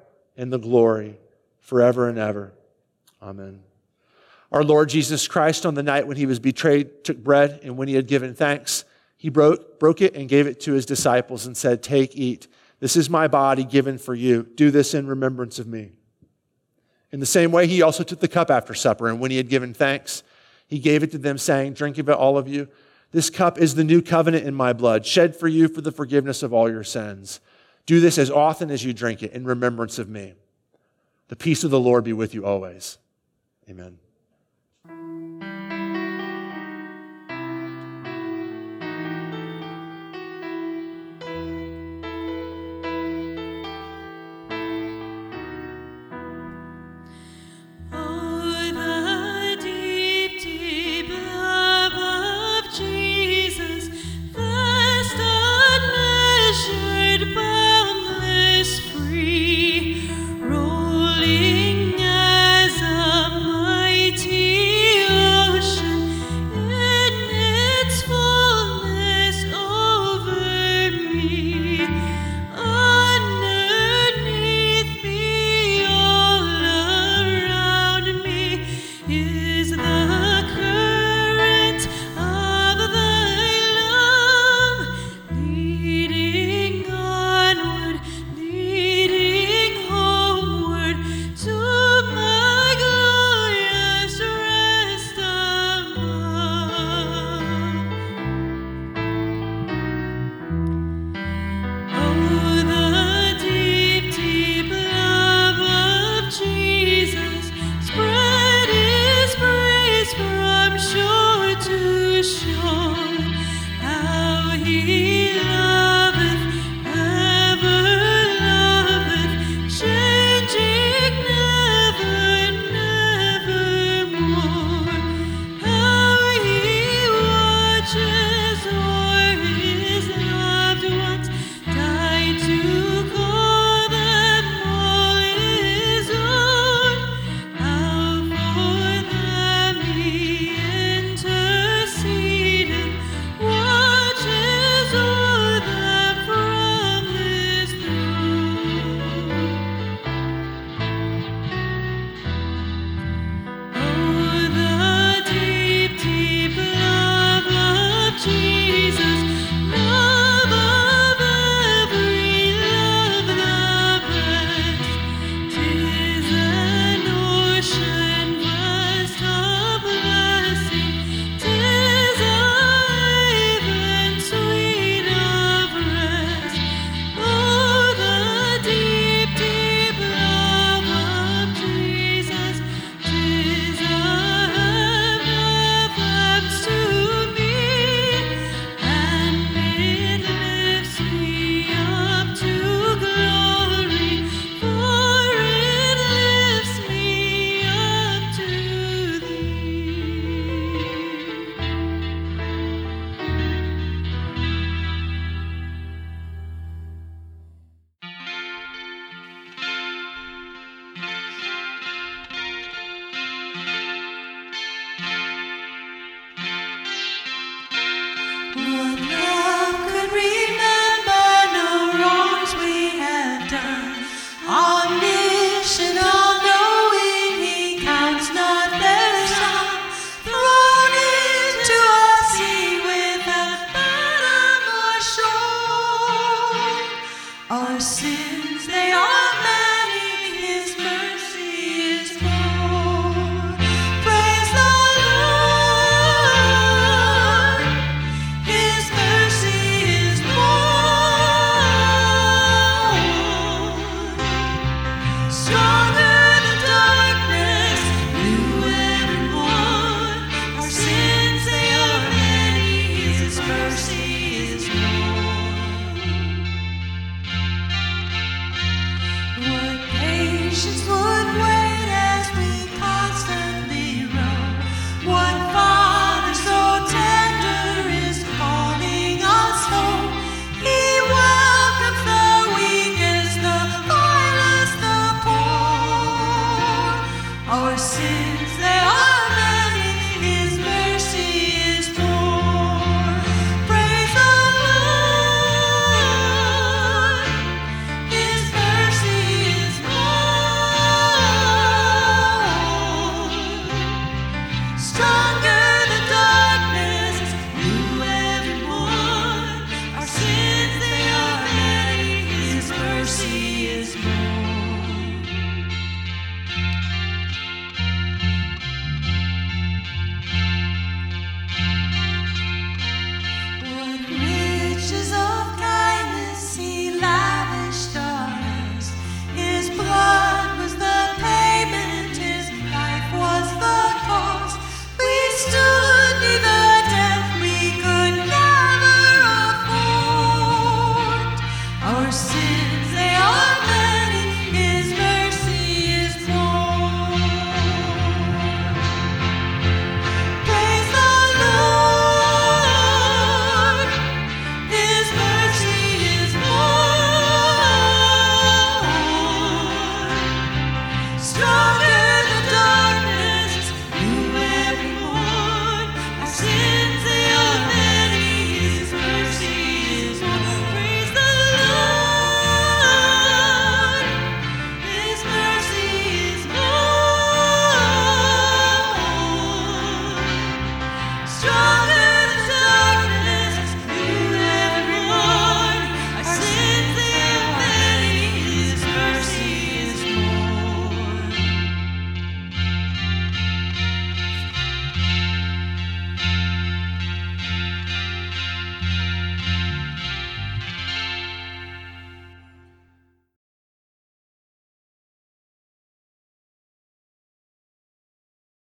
and the glory forever and ever. Amen. Our Lord Jesus Christ, on the night when he was betrayed, took bread, and when he had given thanks, he broke, broke it and gave it to his disciples and said, Take, eat. This is my body given for you. Do this in remembrance of me. In the same way, he also took the cup after supper, and when he had given thanks, he gave it to them, saying, Drink of it, all of you. This cup is the new covenant in my blood, shed for you for the forgiveness of all your sins. Do this as often as you drink it in remembrance of me. The peace of the Lord be with you always. Amen.